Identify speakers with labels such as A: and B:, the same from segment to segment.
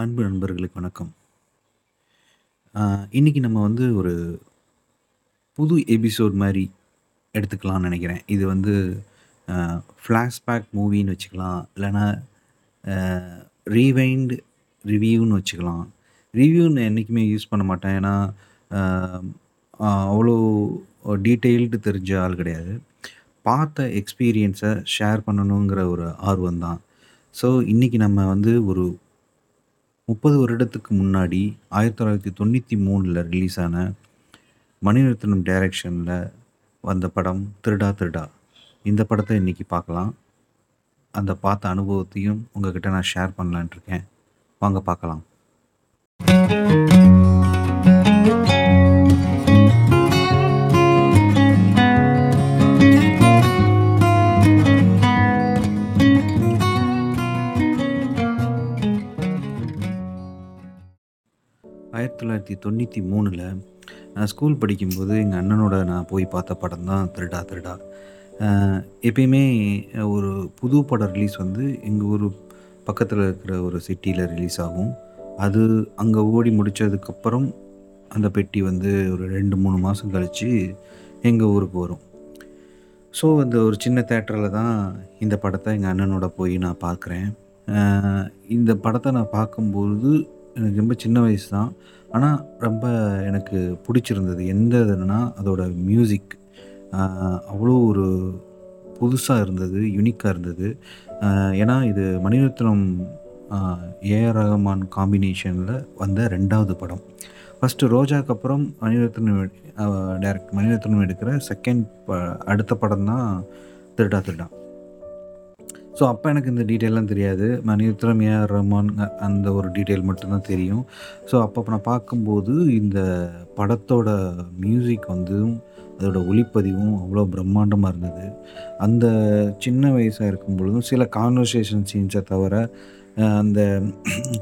A: அன்பு நண்பர்களுக்கு வணக்கம். இன்றைக்கி இன்னைக்கு நம்ம வந்து ஒரு புது எபிசோட் மாதிரி எடுத்துக்கலாம்னு நினைக்கிறேன் இது வந்து ஃப்ளாஷ்பேக் மூவின்னு வச்சுக்கலாம். இல்லைன்னா ரீவைண்ட் ரிவ்யூன்னு வச்சுக்கலாம். ரிவ்யூன்னு என்றைக்குமே யூஸ் பண்ண மாட்டேன். ஏன்னா, அவ்வளோ டீட்டெயில்டு தெரிஞ்ச ஆள் கிடையாது. பார்த்த எக்ஸ்பீரியன்ஸை ஷேர் பண்ணணுங்கிற ஒரு ஆர்வம் தான். ஸோ, இன்றைக்கி நம்ம வந்து ஒரு 30 வருடத்துக்கு முன்னாடி 1993ல ரிலீஸ் ஆன மணிரத்னம் டைரக்ஷனில் வந்த படம் திருடா திருடா. இந்த படத்தை இன்னைக்கு பார்க்கலாம். அந்த பார்த்த அனுபவத்தையும் உங்ககிட்ட நான் ஷேர் பண்ணலான்ட்ருக்கேன் வாங்க பார்க்கலாம். ஆயிரத்தி தொள்ளாயிரத்தி தொண்ணூற்றி மூணில் நான் ஸ்கூல் படிக்கும்போது எங்கள் அண்ணனோட நான் போய் பார்த்த படம் தான் திருடா திருடா. எப்பயுமே ஒரு புது படம் ரிலீஸ் வந்து எங்கள் ஊர் பக்கத்தில் இருக்கிற ஒரு சிட்டியில் ரிலீஸ் ஆகும். அது அங்கே ஓடி முடித்ததுக்கப்புறம் அந்த பெட்டி வந்து ஒரு ரெண்டு மூணு மாதம் கழித்து எங்கள் ஊருக்கு வரும். ஸோ அந்த ஒரு சின்ன தேட்டரில் தான் இந்த படத்தை எங்கள் அண்ணனோட போய் நான் பார்க்குறேன். இந்த படத்தை நான் பார்க்கும்போது எனக்கு ரொம்ப சின்ன வயசு தான் ஆனால் ரொம்ப எனக்கு பிடிச்சிருந்தது எந்த இதுன்னா அதோட மியூசிக் அவ்வளோ ஒரு புதுசாக இருந்தது யுனிக்காக இருந்தது. ஏன்னா இது மணிரத்னம் ஏஆர் ரஹ்மான் காம்பினேஷனில் வந்த ரெண்டாவது படம். ஃபஸ்ட்டு ரோஜாக்கு அப்புறம் மணிரத்னம் டேரக்ட் மணிரத்னம் எடுக்கிற செகண்ட் ப அடுத்த படம் தான் திருடா திருடா. ஸோ அப்போ எனக்கு இந்த டீட்டெயிலாம் தெரியாது. மணிரத்னம் ஏஆர் ரஹ்மான் அந்த ஒரு டீட்டெயில் மட்டும்தான் தெரியும். ஸோ அப்போ நான் பார்க்கும்போது இந்த படத்தோட மியூசிக் வந்து அதோட ஒளிப்பதிவும் அவ்வளோ பிரம்மாண்டமாக இருந்தது. அந்த சின்ன வயசாக இருக்கும் பொழுதும் சில கான்வர்சேஷன் சீன்ஸை தவிர அந்த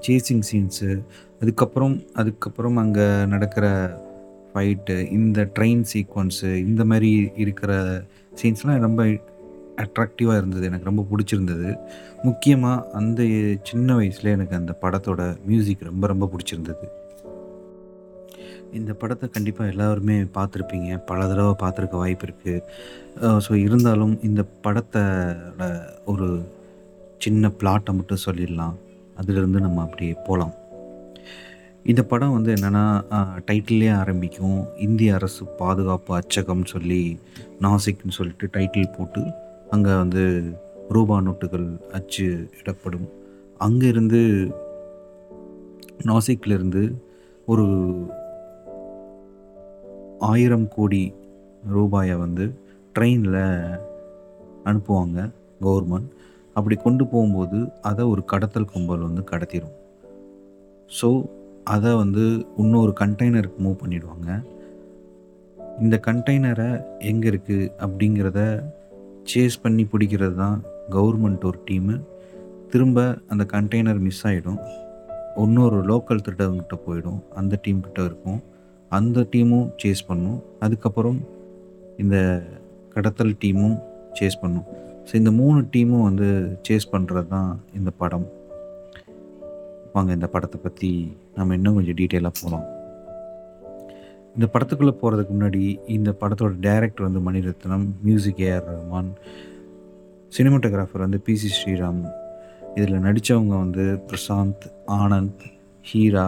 A: சேசிங் சீன்ஸு அதுக்கப்புறம் அதுக்கப்புறம் அங்கே நடக்கிற ஃபைட்டு இந்த ட்ரெயின் சீக்வன்ஸு இந்த மாதிரி இருக்கிற சீன்ஸ்லாம் ரொம்ப அட்ராக்டிவாக இருந்தது எனக்கு ரொம்ப பிடிச்சிருந்தது. முக்கியமாக அந்த சின்ன வயசில் எனக்கு அந்த படத்தோட மியூசிக் ரொம்ப ரொம்ப பிடிச்சிருந்தது. இந்த படத்தை கண்டிப்பாக எல்லாருமே பார்த்துருப்பீங்க. பல தடவை பார்த்துருக்க வாய்ப்பு இருக்குது ஸோ இருந்தாலும் இந்த படத்தோட ஒரு சின்ன பிளாட்டை மட்டும் சொல்லிடலாம். அதிலிருந்து நம்ம அப்படியே போகலாம் இந்த படம் வந்து என்னென்னா டைட்டிலே ஆரம்பிக்கும். இந்திய அரசு பாதுகாப்பு அச்சகம்னு சொல்லி நாசிக்னு சொல்லிட்டு டைட்டில் போட்டு அங்கே வந்து ரூபா நோட்டுகள் அச்சு இடப்படும். அங்கேருந்து நாசிக்லேருந்து ஒரு ஆயிரம் கோடி ரூபாயை வந்து ட்ரெயினில் அனுப்புவாங்க கவர்மெண்ட். அப்படி கொண்டு போகும்போது அதை ஒரு கடத்தல் கும்பல் வந்து கடத்திடும் ஸோ அதை வந்து இன்னொரு கண்டெய்னருக்கு மூவ் பண்ணிடுவாங்க. இந்த கண்டெய்னரை எங்கே இருக்குது அப்படிங்கிறத சேஸ் பண்ணி பிடிக்கிறது தான் கவர்மெண்ட் ஒரு டீமு திரும்ப அந்த கண்டெய்னர் மிஸ் ஆகிடும் இன்னொரு லோக்கல் திருடவங்கிட்ட போயிடும். அந்த டீம் கிட்ட இருக்கும். அந்த டீமும் சேஸ் பண்ணும். அதுக்கப்புறம் இந்த கடத்தல் டீமும் சேஸ் பண்ணும். ஸோ இந்த மூணு டீமும் வந்து சேஸ் பண்ணுறது தான் இந்த படம். வாங்க இந்த படத்தை பற்றி நம்ம இன்னும் கொஞ்சம் டீட்டெயிலாக போகலாம் இந்த படத்துக்குள்ளே போகிறதுக்கு முன்னாடி இந்த படத்தோட டைரக்டர் வந்து Maniratnam music AR Rahman cinematographer வந்து பிசி ஸ்ரீராம் இதில் நடித்தவங்க வந்து பிரசாந்த் ஆனந்த் ஹீரா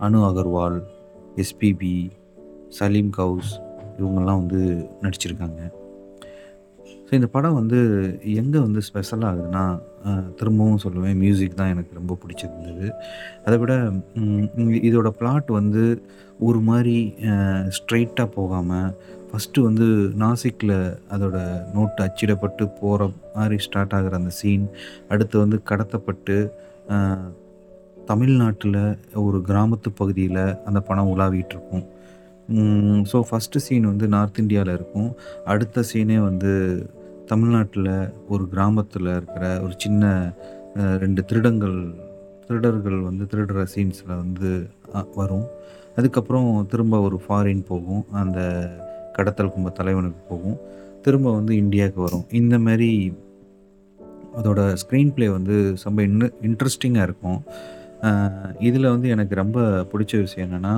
A: அனு அகர்வால் எஸ்பிபி சலீம் கவுஸ் இவங்கெல்லாம் வந்து நடிச்சிருக்காங்க. ஸோ இந்த படம் வந்து எங்கே வந்து ஸ்பெஷல் ஆகுதுன்னா திரும்பவும் சொல்லுவேன் மியூசிக் தான் எனக்கு ரொம்ப பிடிச்சிருந்தது. அதை விட இதோட பிளாட் வந்து ஒரு மாதிரி ஸ்ட்ரெயிட்டாக போகாமல் ஃபஸ்ட்டு வந்து நாசிக்கில் அதோட நோட்டு அச்சிடப்பட்டு போகிற மாதிரி ஸ்டார்ட் ஆகிற அந்த சீன் அடுத்து வந்து கடத்தப்பட்டு தமிழ்நாட்டில் ஒரு கிராமத்து பகுதியில் அந்த படம் உலாவிட்டு இருக்கும். ஸோ ஃபஸ்ட்டு சீன் வந்து நார்த் இந்தியாவில் இருக்கும். அடுத்த சீனே வந்து தமிழ்நாட்டில் ஒரு கிராமத்தில் இருக்கிற ஒரு சின்ன ரெண்டு திருடங்கள் திருடர்கள் வந்து திருடுற சீன்ஸில் வந்து வரும். அதுக்கப்புறம் திரும்ப ஒரு ஃபாரின் போகும். அந்த கடத்தல் கும்ப தலைவனுக்கு போகும். திரும்ப வந்து இந்தியாவுக்கு வரும். இந்த மாதிரி அதோட ஸ்க்ரீன் ப்ளே வந்து ரொம்ப இன்னு இன்ட்ரெஸ்டிங்காக இருக்கும். இதில் வந்து எனக்கு ரொம்ப பிடிச்ச விஷயம் என்னென்னா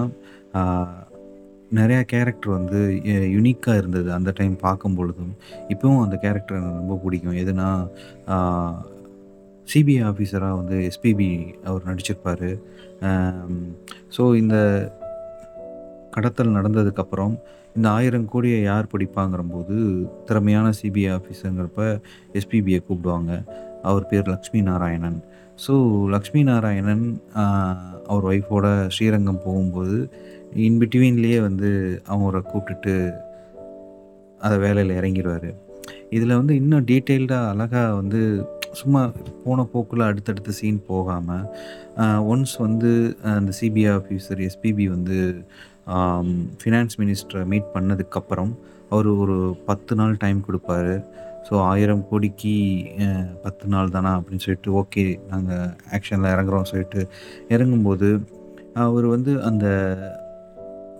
A: நிறையா கேரக்டர் வந்து யுனிக்காக இருந்தது அந்த டைம் பார்க்கும்பொழுதும். இப்போவும் அந்த கேரக்டர் எனக்கு ரொம்ப பிடிக்கும் எதுனா, சிபிஐ ஆஃபீஸராக வந்து எஸ்பிபி அவர் நடிச்சிருப்பார் ஸோ இந்த கடத்தல் நடந்ததுக்கப்புறம், இந்த ஆயிரம் கோடியை யார் பிடிப்பாங்கிறம்போது, திறமையான சிபிஐ ஆஃபீஸருங்கிறப்ப எஸ்பிபியை கூப்பிடுவாங்க. அவர் பேர் லக்ஷ்மி நாராயணன். ஸோ லக்ஷ்மி நாராயணன் அவர் ஒய்ஃபோட ஸ்ரீரங்கம் போகும்போது, இன்பிட்வீன்லேயே வந்து அவரை கூப்பிட்டுட்டு அதை வேலையில் இறங்கிடுவார். இதில் வந்து இன்னும் டீட்டெயில்டாக அழகாக வந்து சும்மா போன போக்கில் அடுத்தடுத்த சீன் போகாமல் ஒன்ஸ் வந்து அந்த சிபிஐ ஆஃபீஸர் எஸ்பிபி வந்து ஃபினான்ஸ் மினிஸ்டரை மீட் பண்ணதுக்கப்புறம், அவர் ஒரு 10 நாள் டைம் கொடுப்பாரு. ஸோ ஆயிரம் கோடிக்கு பத்து நாள் தானா அப்படின்னு சொல்லிட்டு, ஓகே நாங்கள் ஆக்ஷனில் இறங்குறோம் சொல்லிட்டு இறங்கும்போது, அவர் வந்து அந்த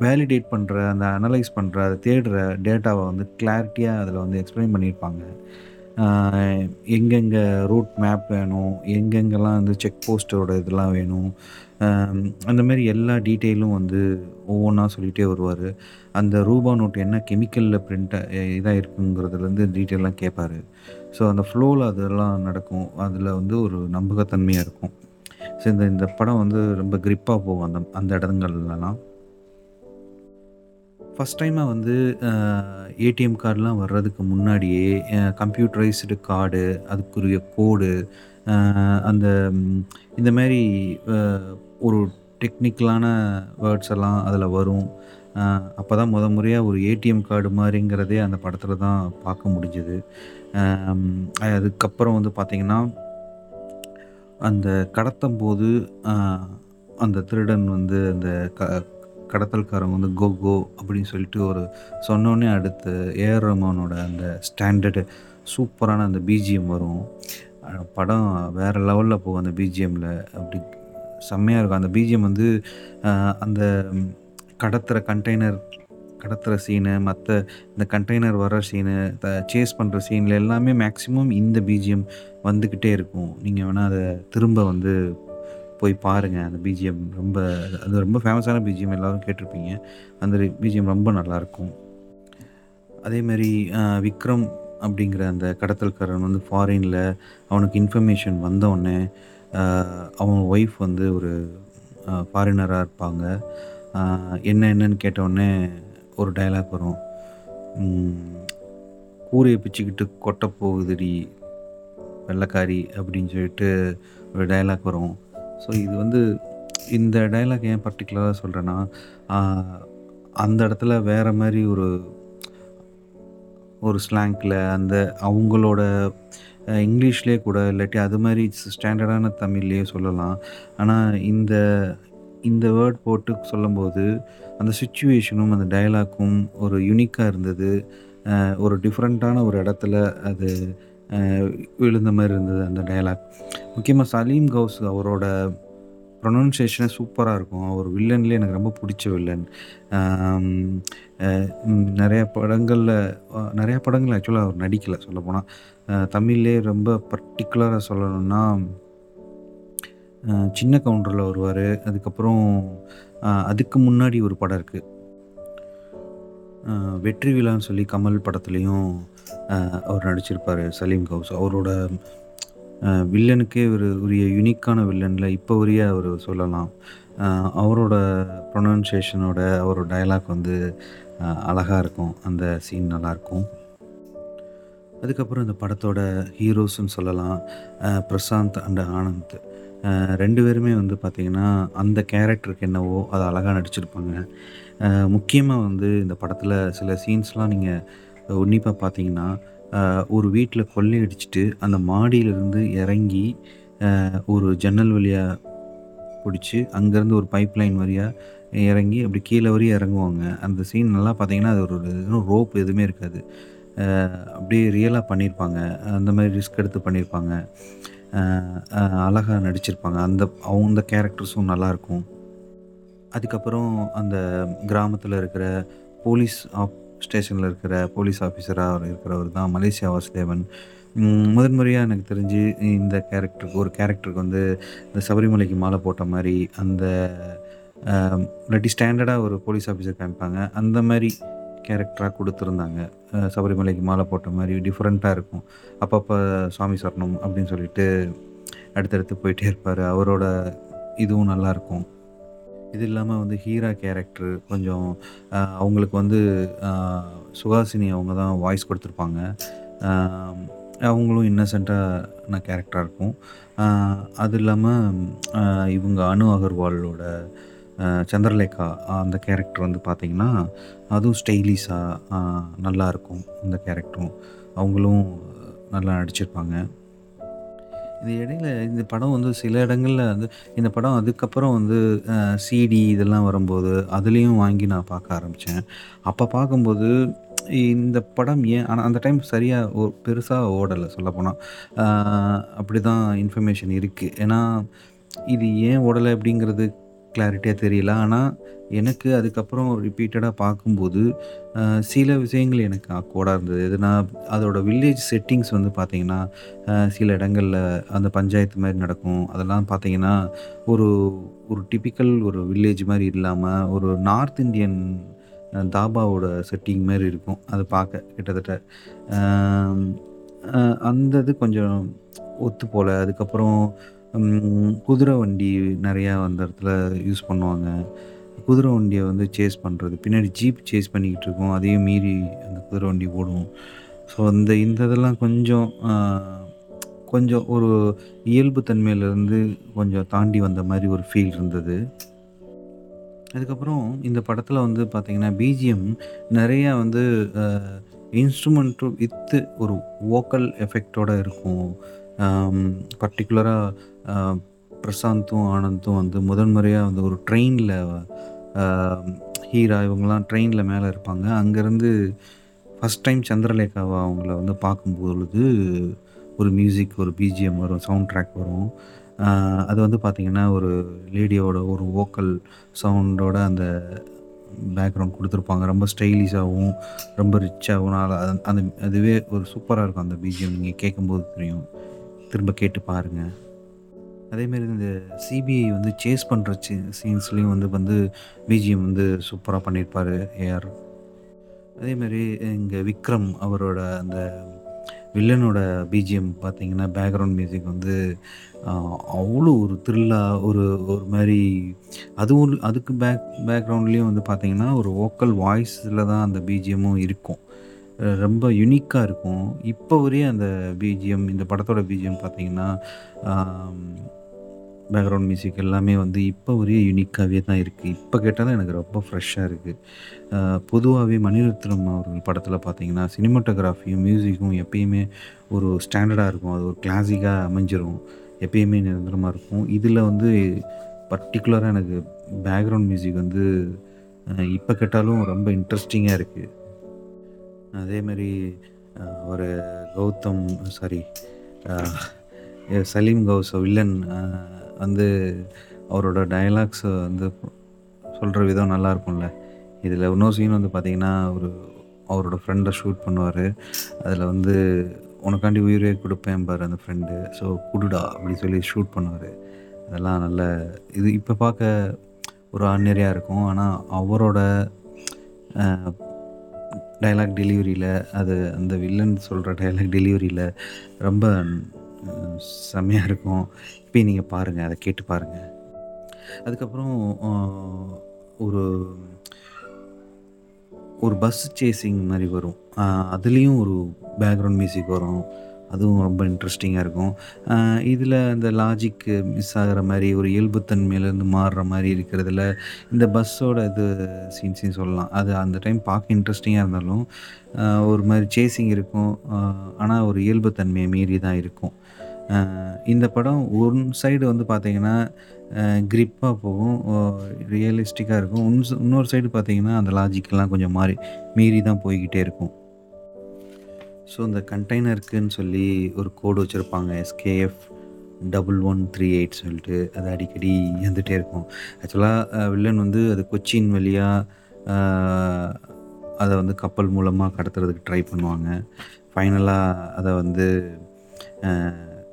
A: வேலிடேட் பண்ணுற அந்த அனலைஸ் பண்ணுற அதை தேடுற டேட்டாவை வந்து கிளாரிட்டியாக அதில் வந்து எக்ஸ்ப்ளைன் பண்ணியிருப்பாங்க. எங்கெங்கே ரூட் மேப் வேணும், எங்கெங்கலாம் வந்து செக் போஸ்ட்டோட இதெல்லாம் வேணும். அந்த மாதிரி எல்லா டீட்டெயிலும் வந்து ஒவ்வொன்றா சொல்லிகிட்டே வருவார் அந்த ரூபா நோட் என்ன கெமிக்கலில் பிரிண்ட் இதாக இருக்குங்கிறதுலேருந்து டீட்டெயில்லாம் கேட்பாரு. ஸோ அந்த ஃப்ளோவில் அதெல்லாம் நடக்கும். அதில் வந்து ஒரு நம்பகத்தன்மையாக இருக்கும். ஸோ இந்த இந்த படம் வந்து ரொம்ப க்ரிப்பாக போகும் அந்த அந்த இடங்கள்லலாம். ஃபர்ஸ்ட் டைமாக வந்து ஏடிஎம் கார்டெலாம் வர்றதுக்கு முன்னாடியே கம்ப்யூட்டரைஸ்டு கார்டு, அதுக்குரிய கோடு, அந்த இந்த மாதிரி ஒரு டெக்னிக்கலான வேர்ட்ஸ் எல்லாம் அதில் வரும். அப்போ தான் முத முறையாக ஒரு ஏடிஎம் கார்டு மாதிரிங்கிறதே அந்த படத்தில் தான் பார்க்க முடிஞ்சது. அதுக்கப்புறம் வந்து பார்த்திங்கன்னா அந்த கடத்தும் போது அந்த திருடன் வந்து அந்த க கடத்தல்காரன் வந்து "கோ கோ" அப்படின்னு சொல்லிட்டு ஒரு சொன்னோடனே அடுத்து ஏஆர் ரமானோட அந்த ஸ்டாண்டர்டு சூப்பரான அந்த பிஜிஎம் வரும். படம் வேறு லெவலில் போகும் அந்த பிஜிஎம்மில் அப்படி செம்மையாக இருக்கும். அந்த பிஜிஎம் வந்து அந்த கடத்துகிற கண்டெய்னர் கடத்துகிற சீனு, மற்ற இந்த கண்டெய்னர் வர சீனு, த சேஸ் பண்ணுற சீனில் எல்லாமே மேக்ஸிமம் இந்த பிஜிஎம் வந்துக்கிட்டே இருக்கும். நீங்கள் வேணால் அதை திரும்ப வந்து போய் பாருங்கள் அந்த பிஜிஎம் ரொம்ப அது ரொம்ப ஃபேமஸான பிஜிஎம் எல்லோரும் கேட்டிருப்பீங்க. அந்த பிஜிஎம் ரொம்ப நல்லாயிருக்கும். அதேமாரி விக்ரம் அப்படிங்கிற அந்த கடத்தல்காரன் வந்து ஃபாரினில் அவனுக்கு இன்ஃபர்மேஷன் வந்தோனே, அவன் ஒய்ஃப் வந்து ஒரு ஃபாரினராக இருப்பாங்க. என்ன என்னன்னு கேட்டவுடனே ஒரு டயலாக் வரும். கூரையை பிச்சுக்கிட்டு கொட்டை போகுதுடி வெள்ளைக்காரி" அப்படின்னு சொல்லிட்டு ஒரு டயலாக் வரும். ஸோ இது வந்து இந்த டயலாக் ஏன் பர்டிகுலராக சொல்கிறேன்னா அந்த இடத்துல வேறு மாதிரி ஒரு ஒரு ஸ்லாங்கில் அந்த அவங்களோட இங்கிலீஷ்லேயே கூட இல்லாட்டி அது மாதிரி ஸ்டாண்டர்டான தமிழ்லேயே சொல்லலாம். ஆனால் இந்த இந்த வேர்ட் போட்டு சொல்லும்போது, அந்த சுச்சுவேஷனும் அந்த டயலாக்கும் ஒரு யூனிக்காக இருந்தது. ஒரு டிஃப்ரெண்ட்டான ஒரு இடத்துல அது விழுந்த மாதிரி இருந்தது அந்த டயலாக். முக்கியமாக சலீம் கௌஸ் அவரோட ப்ரொனன்சியேஷனே சூப்பராக இருக்கும். அவர் வில்லன்லேயே எனக்கு ரொம்ப பிடிச்ச வில்லன். நிறைய படங்களில் நிறையா படங்கள் ஆக்சுவலாக அவர் நடிக்கலை சொல்லப்போனால் அ ரொம்ப பர்டிகுலராக சொல்லணும்னா, சின்ன கவுண்டரில் வருவார் அதுக்கப்புறம் அதுக்கு முன்னாடி ஒரு படம் இருக்குது வெற்றி விழான்னு சொல்லி கமல் படத்துலேயும் அவர் நடிச்சிருப்பார் சலீம் கௌஸ். அவரோட வில்லனுக்கே ஒரு உரிய யுனிக்கான வில்லனில் இப்போ உரிய அவர் சொல்லலாம். அவரோட ப்ரொனன்சியேஷனோட அவரோட டயலாக் வந்து அழகாக இருக்கும். அந்த சீன் நல்லாயிருக்கும். அதுக்கப்புறம் இந்த படத்தோட ஹீரோஸ்ன்னு சொல்லலாம். பிரசாந்த் அண்ட் ஆனந்த். ரெண்டு பேருமே வந்து பார்த்திங்கன்னா அந்த கேரக்டருக்கு என்னவோ அதை அழகாக நடிச்சிருப்பாங்க. முக்கியமாக வந்து இந்த படத்தில் சில சீன்ஸ்லாம் நீங்கள் உன்னிப்பாக பார்த்தீங்கன்னா, ஒரு வீட்டில் கொள்ளையடிச்சிட்டு அந்த மாடியிலிருந்து இறங்கி, ஒரு ஜன்னல் வழியாக பிடிச்சி அங்கேருந்து ஒரு பைப் லைன் வழியாக இறங்கி அப்படி கீழே வரையும் இறங்குவாங்க. அந்த சீன் நல்லா பார்த்தீங்கன்னா, அது ஒரு வெறும் ரோப் எதுவுமே இருக்காது. அப்படியே ரியலாக பண்ணியிருப்பாங்க. அந்த மாதிரி ரிஸ்க் எடுத்து பண்ணியிருப்பாங்க. அழகாக நடிச்சிருப்பாங்க. அந்த அவங்க கேரக்டர்ஸும் நல்லாயிருக்கும். அதுக்கப்புறம் அந்த கிராமத்தில் இருக்கிற போலீஸ் ஆப் ஸ்டேஷனில் இருக்கிற போலீஸ் ஆஃபீஸரா இருக்கிறவர் தான் மலேசியா வாசுதேவன். முதன்முறையாக எனக்கு தெரிஞ்சு இந்த கேரக்டருக்கு ஒரு கேரக்டருக்கு வந்து இந்த சபரிமலைக்கு மாலை போட்ட மாதிரி அந்த இல்லாட்டி ஸ்டாண்டர்டாக ஒரு போலீஸ் ஆஃபீஸர் காமிப்பாங்க. அந்த மாதிரி கேரக்டராக கொடுத்துருந்தாங்க சபரிமலைக்கு மாலை போட்ட மாதிரி டிஃப்ரெண்ட்டாக இருக்கும். அப்பப்போ "சுவாமி சரணம்" அப்படின்னு சொல்லிட்டு அடுத்தடுத்து போயிட்டே இருப்பார் அவரோட இதுவும் நல்லாயிருக்கும். இது இல்லாமல் வந்து ஹீரா கேரக்டர் கொஞ்சம் அவங்களுக்கு வந்து சுஹாசினி அவங்க தான் வாய்ஸ் கொடுத்துருப்பாங்க அவங்களும் இன்னசென்ட்டான கேரக்டராக இருக்கும். அது இல்லாமல் இவங்க அனு அகர்வாலோட சந்திரலேகா அந்த கேரக்டர் வந்து பார்த்திங்கன்னா அதுவும் ஸ்டைலிஷாக நல்லாயிருக்கும் அந்த கேரக்டரும். அவங்களும் நல்லா நடிச்சிருப்பாங்க. இது இடையில இந்த படம் வந்து சில இடங்களில் வந்து இந்த படம் அதுக்கப்புறம் வந்து சிடி இதெல்லாம் வரும்போது, அதுலேயும் வாங்கி நான் பார்க்க ஆரம்பித்தேன் அப்போ பார்க்கும்போது இந்த படம் ஏன் ஆனால் அந்த டைம் சரியாக ஓ பெருசாக ஓடலை சொல்லப்போனால் அப்படி தான் இன்ஃபர்மேஷன் இருக்குது ஏன்னா, இது ஏன் ஓடலை அப்படிங்கிறது கிளாரிட்டியாக தெரியல. ஆனால் எனக்கு அதுக்கப்புறம் ரிப்பீட்டடாக பார்க்கும்போது, சில விஷயங்கள் எனக்கு அக்கோடாக இருந்தது. எதுனா அதோடய வில்லேஜ் செட்டிங்ஸ் வந்து பார்த்திங்கன்னா சில இடங்களில் அந்த பஞ்சாயத்து மாதிரி நடக்கும். அதெல்லாம் பார்த்தீங்கன்னா, ஒரு ஒரு டிபிக்கல் ஒரு வில்லேஜ் மாதிரி இல்லாமல் ஒரு நார்த் இந்தியன் தாபாவோட செட்டிங் மாதிரி இருக்கும். அது பார்க்க கிட்டத்தட்ட. அந்த இது கொஞ்சம் ஒத்து போல. அதுக்கப்புறம் குதிரை வண்டி நிறையா அந்த இடத்துல யூஸ் பண்ணுவாங்க. குதிரை வண்டியை வந்து சேஸ் பண்ணுறது பின்னாடி ஜீப் சேஸ் பண்ணிக்கிட்டு இருக்கும். அதையும் மீறி அந்த குதிரை வண்டி ஓடும். ஸோ இந்த இந்த இதெல்லாம் கொஞ்சம் கொஞ்சம் ஒரு இயல்பு தன்மையிலேருந்து கொஞ்சம் தாண்டி வந்த மாதிரி ஒரு ஃபீல் இருந்தது. அதுக்கப்புறம் இந்த படத்தில் வந்து பார்த்திங்கன்னா பிஜிஎம் நிறையா வந்து இன்ஸ்ட்ருமெண்ட்டும் வித்து ஒரு வோக்கல் எஃபெக்ட்டோட இருக்கும். பர்டிகுலராக பிரசாந்தும், ஆனந்தும் வந்து முதன்முறையாக வந்து ஒரு ட்ரெயினில் ஹீரா இவங்கலாம் ட்ரெயினில் மேலே இருப்பாங்க. அங்கேருந்து ஃபர்ஸ்ட் டைம் சந்திரலேகாவை அவங்கள வந்து பார்க்கும்பொழுது, ஒரு மியூசிக் ஒரு பிஜிஎம் வரும். சவுண்ட் ட்ராக் வரும். அது வந்து பார்த்தீங்கன்னா, ஒரு லேடியோட ஒரு வோக்கல் சவுண்டோட அந்த பேக்ரவுண்ட் கொடுத்துருப்பாங்க ரொம்ப ஸ்டைலிஷாகவும் ரொம்ப ரிச்சாகவும் அந்த அதுவே ஒரு சூப்பராக இருக்கும் அந்த பிஜிஎம். நீங்கள் கேட்கும்போது தெரியும். திரும்ப கேட்டு பாருங்கள் அதேமாரி இந்த சிபிஐ வந்து சேஸ் பண்ணுற சீ சீன்ஸ்லேயும் வந்து வந்து பிஜிஎம் வந்து சூப்பராக பண்ணியிருப்பார் ஏஆர். அதேமாரி இங்கே விக்ரம் அவரோட அந்த வில்லனோட பிஜிஎம் பார்த்தீங்கன்னா, பேக்ரவுண்ட் மியூசிக் வந்து அவ்வளோ ஒரு த்ரில்லாக ஒரு ஒரு மாதிரி அதுவும் அதுக்கு பேக் பேக்ரவுண்ட்லேயும் வந்து பார்த்தீங்கன்னா, ஒரு வோக்கல் வாய்ஸில் தான் அந்த பிஜிஎம்மும் இருக்கும். ரொம்ப யுனிக்காக இருக்கும். இப்போ வரையும் அந்த பிஜிஎம் இந்த படத்தோட பிஜிஎம் பார்த்தீங்கன்னா, பேக்ரவுண்ட் மியூசிக் எல்லாமே வந்து இப்போ வரையும் யுனிக்காவே தான் இருக்குது இப்போ கேட்டாலும் எனக்கு ரொம்ப ஃப்ரெஷ்ஷாக இருக்குது பொதுவாகவே மணிரத்னம் அவர்கள் படத்தில் பார்த்தீங்கன்னா, சினிமாட்டோகிராஃபியும், மியூசிக்கும் எப்பயுமே ஒரு ஸ்டாண்டர்டாக இருக்கும். அது ஒரு கிளாசிக்காக அமைஞ்சிரும். எப்பயுமே நிரந்தரமாக இருக்கும். இதில் வந்து பர்டிகுலராக எனக்கு பேக்ரவுண்ட் மியூசிக் வந்து இப்போ கேட்டாலும் ரொம்ப இன்ட்ரெஸ்டிங்காக இருக்குது அதேமாரி ஒரு கௌதம் சாரி சலீம் கௌஸ் வில்லன் வந்து அவரோட டயலாக்ஸ் வந்து சொல்கிற விதம் நல்லாயிருக்கும்ல இதில் இன்னொரு சீன் வந்து பார்த்தீங்கன்னா, ஒரு அவரோட ஃப்ரெண்டை ஷூட் பண்ணுவார் அதில் வந்து "உனக்காண்டி உயிரே கொடுப்பேன் பாரு அந்த ஃப்ரெண்டு. ஸோ குடுடா" அப்படி சொல்லி ஷூட் பண்ணுவார் அதெல்லாம் நல்ல இது இப்போ பார்க்க ஒரு ஆர்டினரியா இருக்கும். ஆனால் அவரோட டைலாக் டயலாக் அது அந்த வில்லன் சொல்கிற டயலாக் டெலிவரியில் ரொம்ப செம்மையாக இருக்கும். இப்போ நீங்கள் பாருங்கள் அதை கேட்டு பாருங்கள் அதுக்கப்புறம் ஒரு ஒரு பஸ் சேசிங் மாதிரி வரும். அதுலேயும் ஒரு பேக்ரவுண்ட் மியூசிக் வரும். அதுவும் ரொம்ப இன்ட்ரெஸ்டிங்காக இருக்கும். இதில் அந்த லாஜிக் மிஸ் ஆகிற மாதிரி ஒரு இயல்புத்தன்மையிலேருந்து மாறுற மாதிரி இருக்கிறதுல, இந்த பஸ்ஸோட இது சீன்ஸையும் சொல்லலாம். அது அந்த டைம் பார்க்க இன்ட்ரெஸ்டிங்காக இருந்தாலும், ஒரு மாதிரி சேசிங் இருக்கும். ஆனால் ஒரு இயல்புத்தன்மையை மீறி தான் இருக்கும். இந்த படம் ஒன் சைடு வந்து பார்த்தீங்கன்னா, க்ரிப்பாக போகும். ரியலிஸ்டிக்காக இருக்கும். இன்னொரு சைடு பார்த்தீங்கன்னா, அந்த லாஜிக்கெல்லாம் கொஞ்சம் மாறி மீறி தான் போய்கிட்டே இருக்கும். ஸோ இந்த கண்டெய்னருக்குன்னு சொல்லி ஒரு கோடு வச்சுருப்பாங்க எஸ்கேஎஃப் 1138 சொல்லிட்டு அது அடிக்கடி இருந்துகிட்டே இருக்கும். ஆக்சுவலாக வில்லன் வந்து அது கொச்சின் வழியாக அதை வந்து கப்பல் மூலமாக கடத்துறதுக்கு ட்ரை பண்ணுவாங்க. ஃபைனலாக அதை வந்து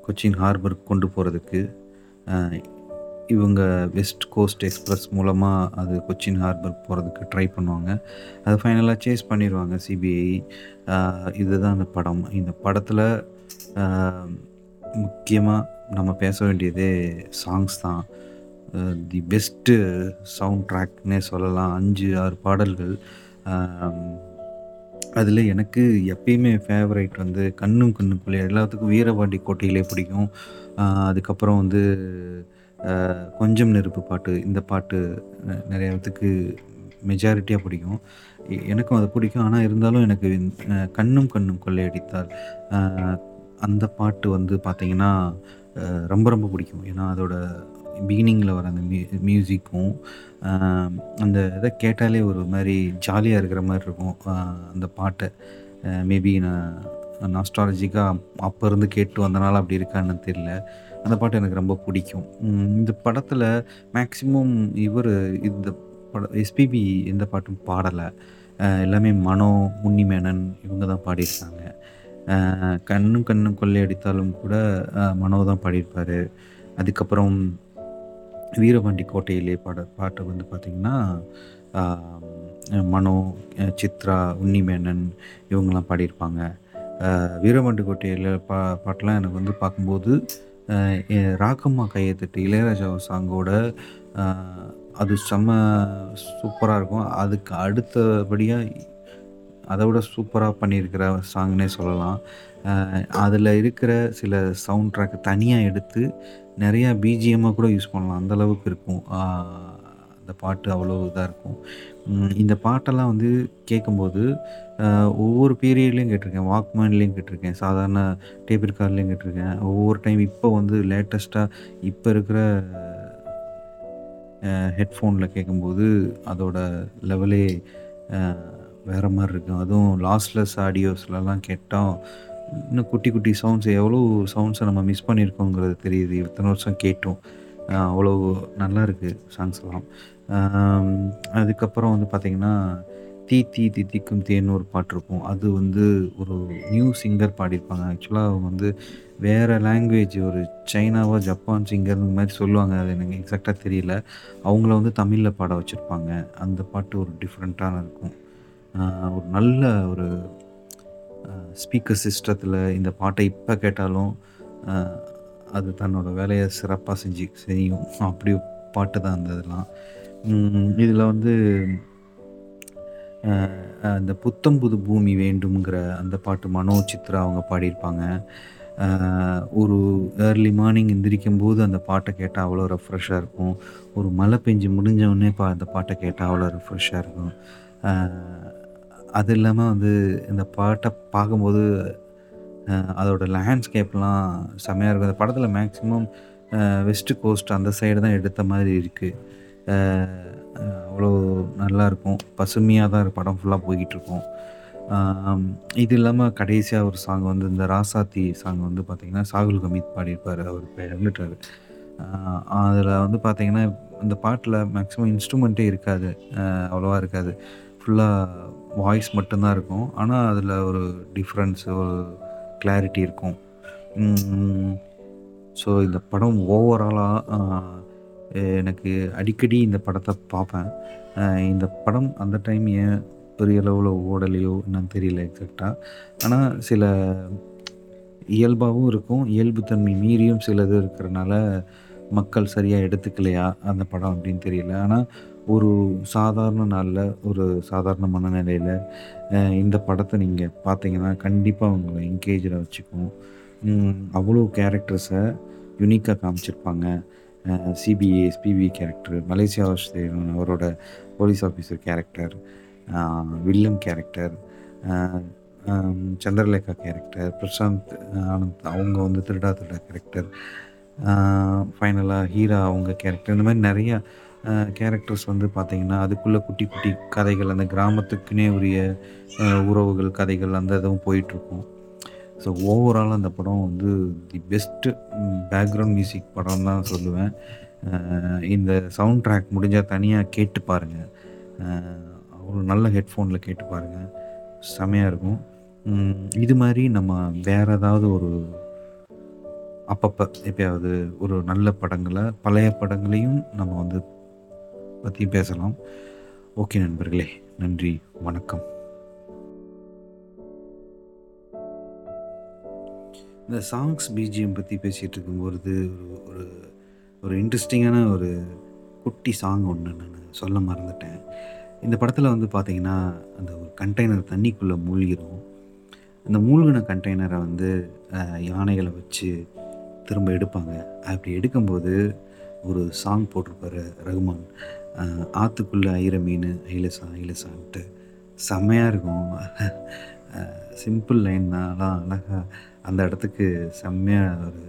A: கொச்சின் ஹார்பருக்கு கொண்டு போகிறதுக்கு இவங்க வெஸ்ட் கோஸ்ட் எக்ஸ்பிரஸ் மூலமாக அது கொச்சின் ஹார்பர் போகிறதுக்கு ட்ரை பண்ணுவாங்க. அதை ஃபைனலாக சேஸ் பண்ணிடுவாங்க சிபிஐ. இதுதான் அந்த படம். இந்த படத்தில் முக்கியமாக நம்ம பேச வேண்டியதே சாங்ஸ் தான். தி பெஸ்ட்டு சவுண்ட் ட்ராக்னே சொல்லலாம். 5, 6 பாடல்கள். அதில் எனக்கு எப்பயுமே ஃபேவரைட் வந்து கண்ணும் கண்ணுக்குள்ளே எல்லாத்துக்கும் வீரபாண்டி கோட்டையிலே பிடிக்கும். அதுக்கப்புறம் வந்து கொஞ்சம் நெருப்பு பாட்டு. இந்த பாட்டு நெ இடத்துக்கு மெஜாரிட்டியாக பிடிக்கும். எனக்கும் அது பிடிக்கும். ஆனால் இருந்தாலும் எனக்கு கண்ணும் கண்ணும் கொள்ளையடித்தால் அந்த பாட்டு வந்து பார்த்திங்கன்னா ரொம்ப ரொம்ப பிடிக்கும். ஏன்னா அதோட பிகினிங்கில் வர அந்த மியூ மியூசிக்கும் அந்த இதை கேட்டாலே ஒரு மாதிரி ஜாலியாக இருக்கிற மாதிரி இருக்கும். அந்த பாட்டை மேபி நான் நாஸ்ட்ராலஜிக்காக அப்போ இருந்து கேட்டு வந்தனால அப்படி இருக்கான்னு தெரியல. அந்த பாட்டு எனக்கு ரொம்ப பிடிக்கும். இந்த படத்தில் மேக்ஸிமம் இவரு இந்த பட எஸ்பிபி எந்த பாட்டும் பாடலை எல்லாமே மனோ, உன்னிமேனன் இவங்க தான் பாடியிருக்காங்க. கண்ணும் கண்ணும் கண்ணும் கொள்ளையடித்தாலும் கூட மனோ தான் பாடியிருப்பார் அதுக்கப்புறம் வீரபாண்டி கோட்டையிலே பாட பாட்டு வந்து பார்த்திங்கன்னா மனோ, சித்ரா, உன்னிமேனன் இவங்கெல்லாம் பாடியிருப்பாங்க. வீரபாண்டி கோட்டையில் பா பாட்டெலாம் எனக்கு வந்து பார்க்கும்போது, ராக்கம்மா கையெழுத்துட்டு இளையராஜா சாங்கோட அது செம்ம சூப்பராக இருக்கும். அதுக்கு அடுத்தபடியாக அதை விட சூப்பராக பண்ணியிருக்கிற சாங்னே சொல்லலாம். அதில் இருக்கிற சில சவுண்ட் ட்ராக் தனியாக எடுத்து நிறையா பிஜிஎம்மாக கூட யூஸ் பண்ணலாம். அந்தளவுக்கு இருக்கும். அந்த பாட்டு அவ்வளோ இதாக இருக்கும். இந்த பாட்டெல்லாம் வந்து கேட்கும்போது, ஒவ்வொரு பீரியட்லேயும் கேட்டிருக்கேன் வாக்மேன்லேயும் கேட்டிருக்கேன் சாதாரண டேப் கார்லேயும் கேட்டிருக்கேன் ஒவ்வொரு டைம் இப்போ வந்து லேட்டஸ்ட்டாக இப்போ இருக்கிற ஹெட்ஃபோனில் கேட்கும்போது, அதோட லெவலே வேறு மாதிரி இருக்கும். அதுவும் லாஸ்லெஸ் ஆடியோஸ்லலாம் கேட்டால் இன்னும் குட்டி குட்டி சவுண்ட்ஸ் எவ்வளோ சவுண்ட்ஸை நம்ம மிஸ் பண்ணியிருக்கோங்கிறது தெரியுது. இத்தனை வருஷம் கேட்டோம் அவ்வளோ அவ்வளோ நல்லாயிருக்கு சாங்ஸ்லாம். அதுக்கப்புறம் வந்து பார்த்திங்கன்னா தீ தீ தித்திக்கும் தேன்னு ஒரு பாட்டு இருக்கும். அது வந்து ஒரு நியூ சிங்கர் பாடியிருப்பாங்க. ஆக்சுவலாக அவங்க வந்து வேறு லாங்குவேஜ் ஒரு சைனாவோ, ஜப்பான் சிங்கர் இந்த சொல்லுவாங்க. அது எனக்கு எக்ஸாக்டாக தெரியல. அவங்கள வந்து தமிழில் பாட வச்சுருப்பாங்க அந்த பாட்டு ஒரு டிஃப்ரெண்ட்டான இருக்கும். ஒரு நல்ல ஒரு ஸ்பீக்கர் சிஸ்டத்தில் இந்த பாட்டை இப்போ கேட்டாலும், அது தன்னோட வேலையை சிறப்பாக செஞ்சு செய்யும். அப்படி பாட்டு தான் அந்த இதெல்லாம். இதில் வந்து அந்த புத்தம் புது பூமி வேண்டும்ங்கிற அந்த பாட்டு மனோ, சித்ரா அவங்க பாடியிருப்பாங்க. ஒரு ஏர்லி மார்னிங் எந்திரிக்கும்போது அந்த பாட்டை கேட்டால் அவ்வளோ ரெஃப்ரெஷ்ஷாக இருக்கும். ஒரு மழை பெஞ்சு முடிஞ்சவுடனே பா அந்த பாட்டை கேட்டால் அவ்வளோ ரெஃப்ரெஷ்ஷாக இருக்கும். அது இல்லாமல் வந்து இந்த பாட்டை பார்க்கும்போது, அதோடய அதோட லேண்ட்ஸ்கேப்லாம் செம்மையாக இருக்கும். அந்த படத்தில் மேக்ஸிமம் வெஸ்ட் கோஸ்ட் அந்த சைடு தான் எடுத்த மாதிரி இருக்குது அவ்வளோ நல்லாயிருக்கும். பசுமையாக தான் படம் ஃபுல்லாக போய்கிட்டுருக்கும் இது இல்லாமல் கடைசியாக ஒரு சாங் வந்து இந்த ராசாத்தி சாங் வந்து பார்த்திங்கன்னா சாகுல் கமீத் பாடியிருப்பார் அவர் இப்ப அதில் வந்து பார்த்திங்கன்னா இந்த பாட்டில் மேக்ஸிமம் இன்ஸ்ட்ருமெண்ட்டே இருக்காது. அவ்வளோவா இருக்காது. ஃபுல்லாக வாய்ஸ் மட்டும்தான் இருக்கும். ஆனால் அதில் ஒரு டிஃப்ரென்ஸ் ஒரு கிளாரிட்டி இருக்கும். ஸோ இந்த படம் ஓவராலாக எனக்கு அடிக்கடி இந்த படத்தை பார்ப்பேன். இந்த படம் அந்த டைம் ஏன் பெரிய அளவில் ஓடலையோ என்னன்னு தெரியல எக்ஸாக்டாக ஆனால் சில இயல்பாகவும் இருக்கும். இயல்புத்தன்மை மீறியும் சிலது இருக்கிறனால, மக்கள் சரியாக எடுத்துக்கலையா அந்த படம் அப்படின்னு தெரியல. ஆனால் ஒரு சாதாரண நாளில் ஒரு சாதாரண மனநிலையில் இந்த படத்தை நீங்கள் பார்த்தீங்கன்னா, கண்டிப்பாக உங்களை என்கேஜில் வச்சுக்கும். அவ்வளோ கேரக்டர்ஸை யுனிக்காக காமிச்சிருப்பாங்க. அ CBI, SPB character, Malaysia Vasudevan அவரோட police officer character, villain character, Chandralekha character, Prashanth Anand அவங்க வந்து திருடா திருடா கேரக்டர், ஃபைனலாக ஹீரா அவங்க கேரக்டர் இந்த மாதிரி நிறையா கேரக்டர்ஸ் வந்து பார்த்திங்கன்னா அதுக்குள்ளே குட்டி குட்டி கதைகள் அந்த கிராமத்துக்குனே உரிய உறவுகள், கதைகள் அந்த இதுவும் போயிட்டுருக்கும். ஸோ ஓவராலா அந்த படம் வந்து தி பெஸ்ட்டு பேக்ரவுண்ட் மியூசிக் படம் தான் சொல்லுவேன். இந்த சவுண்ட் ட்ராக் முடிஞ்சால் தனியாக கேட்டு பாருங்கள் ஒரு நல்ல ஹெட்ஃபோனில் கேட்டு பாருங்கள் செமையாக இருக்கும். இது மாதிரி நம்ம வேறு ஏதாவது ஒரு அப்பப்போ எப்பயாவது ஒரு நல்ல படங்களை பழைய படங்களையும் நம்ம வந்து பற்றி பேசலாம். ஓகே நண்பர்களே நன்றி வணக்கம். இந்த சாங்ஸ் பிஜிஎம் பற்றி பேசிகிட்டு இருக்கும்போது ஒரு ஒரு ஒரு இன்ட்ரெஸ்டிங்கான ஒரு குட்டி சாங் ஒன்று நான் சொல்ல மறந்துட்டேன். இந்த படத்தில் வந்து பார்த்திங்கன்னா அந்த ஒரு கண்டெய்னர் தண்ணிக்குள்ளே மூழ்கிடும் அந்த மூழ்கின கண்டெய்னரை வந்து யானைகளை வச்சு திரும்ப எடுப்பாங்க. அப்படி எடுக்கும்போது ஒரு சாங் போட்டிருப்பாரு ரகுமான். ஆற்றுக்குள்ளே ஆத்துக்குள்ளே ஐர மீன் ஐலசா ஐலசான்ட்டு. செம்மையாக இருக்கும். சிம்பிள் லைன் தான் ஆனால் அழகாக அந்த இடத்துக்கு செம்மையாக ஒரு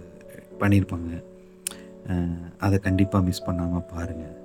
A: பண்ணியிருப்பாங்க. அதை கண்டிப்பாக மிஸ் பண்ணாமல் பாருங்கள்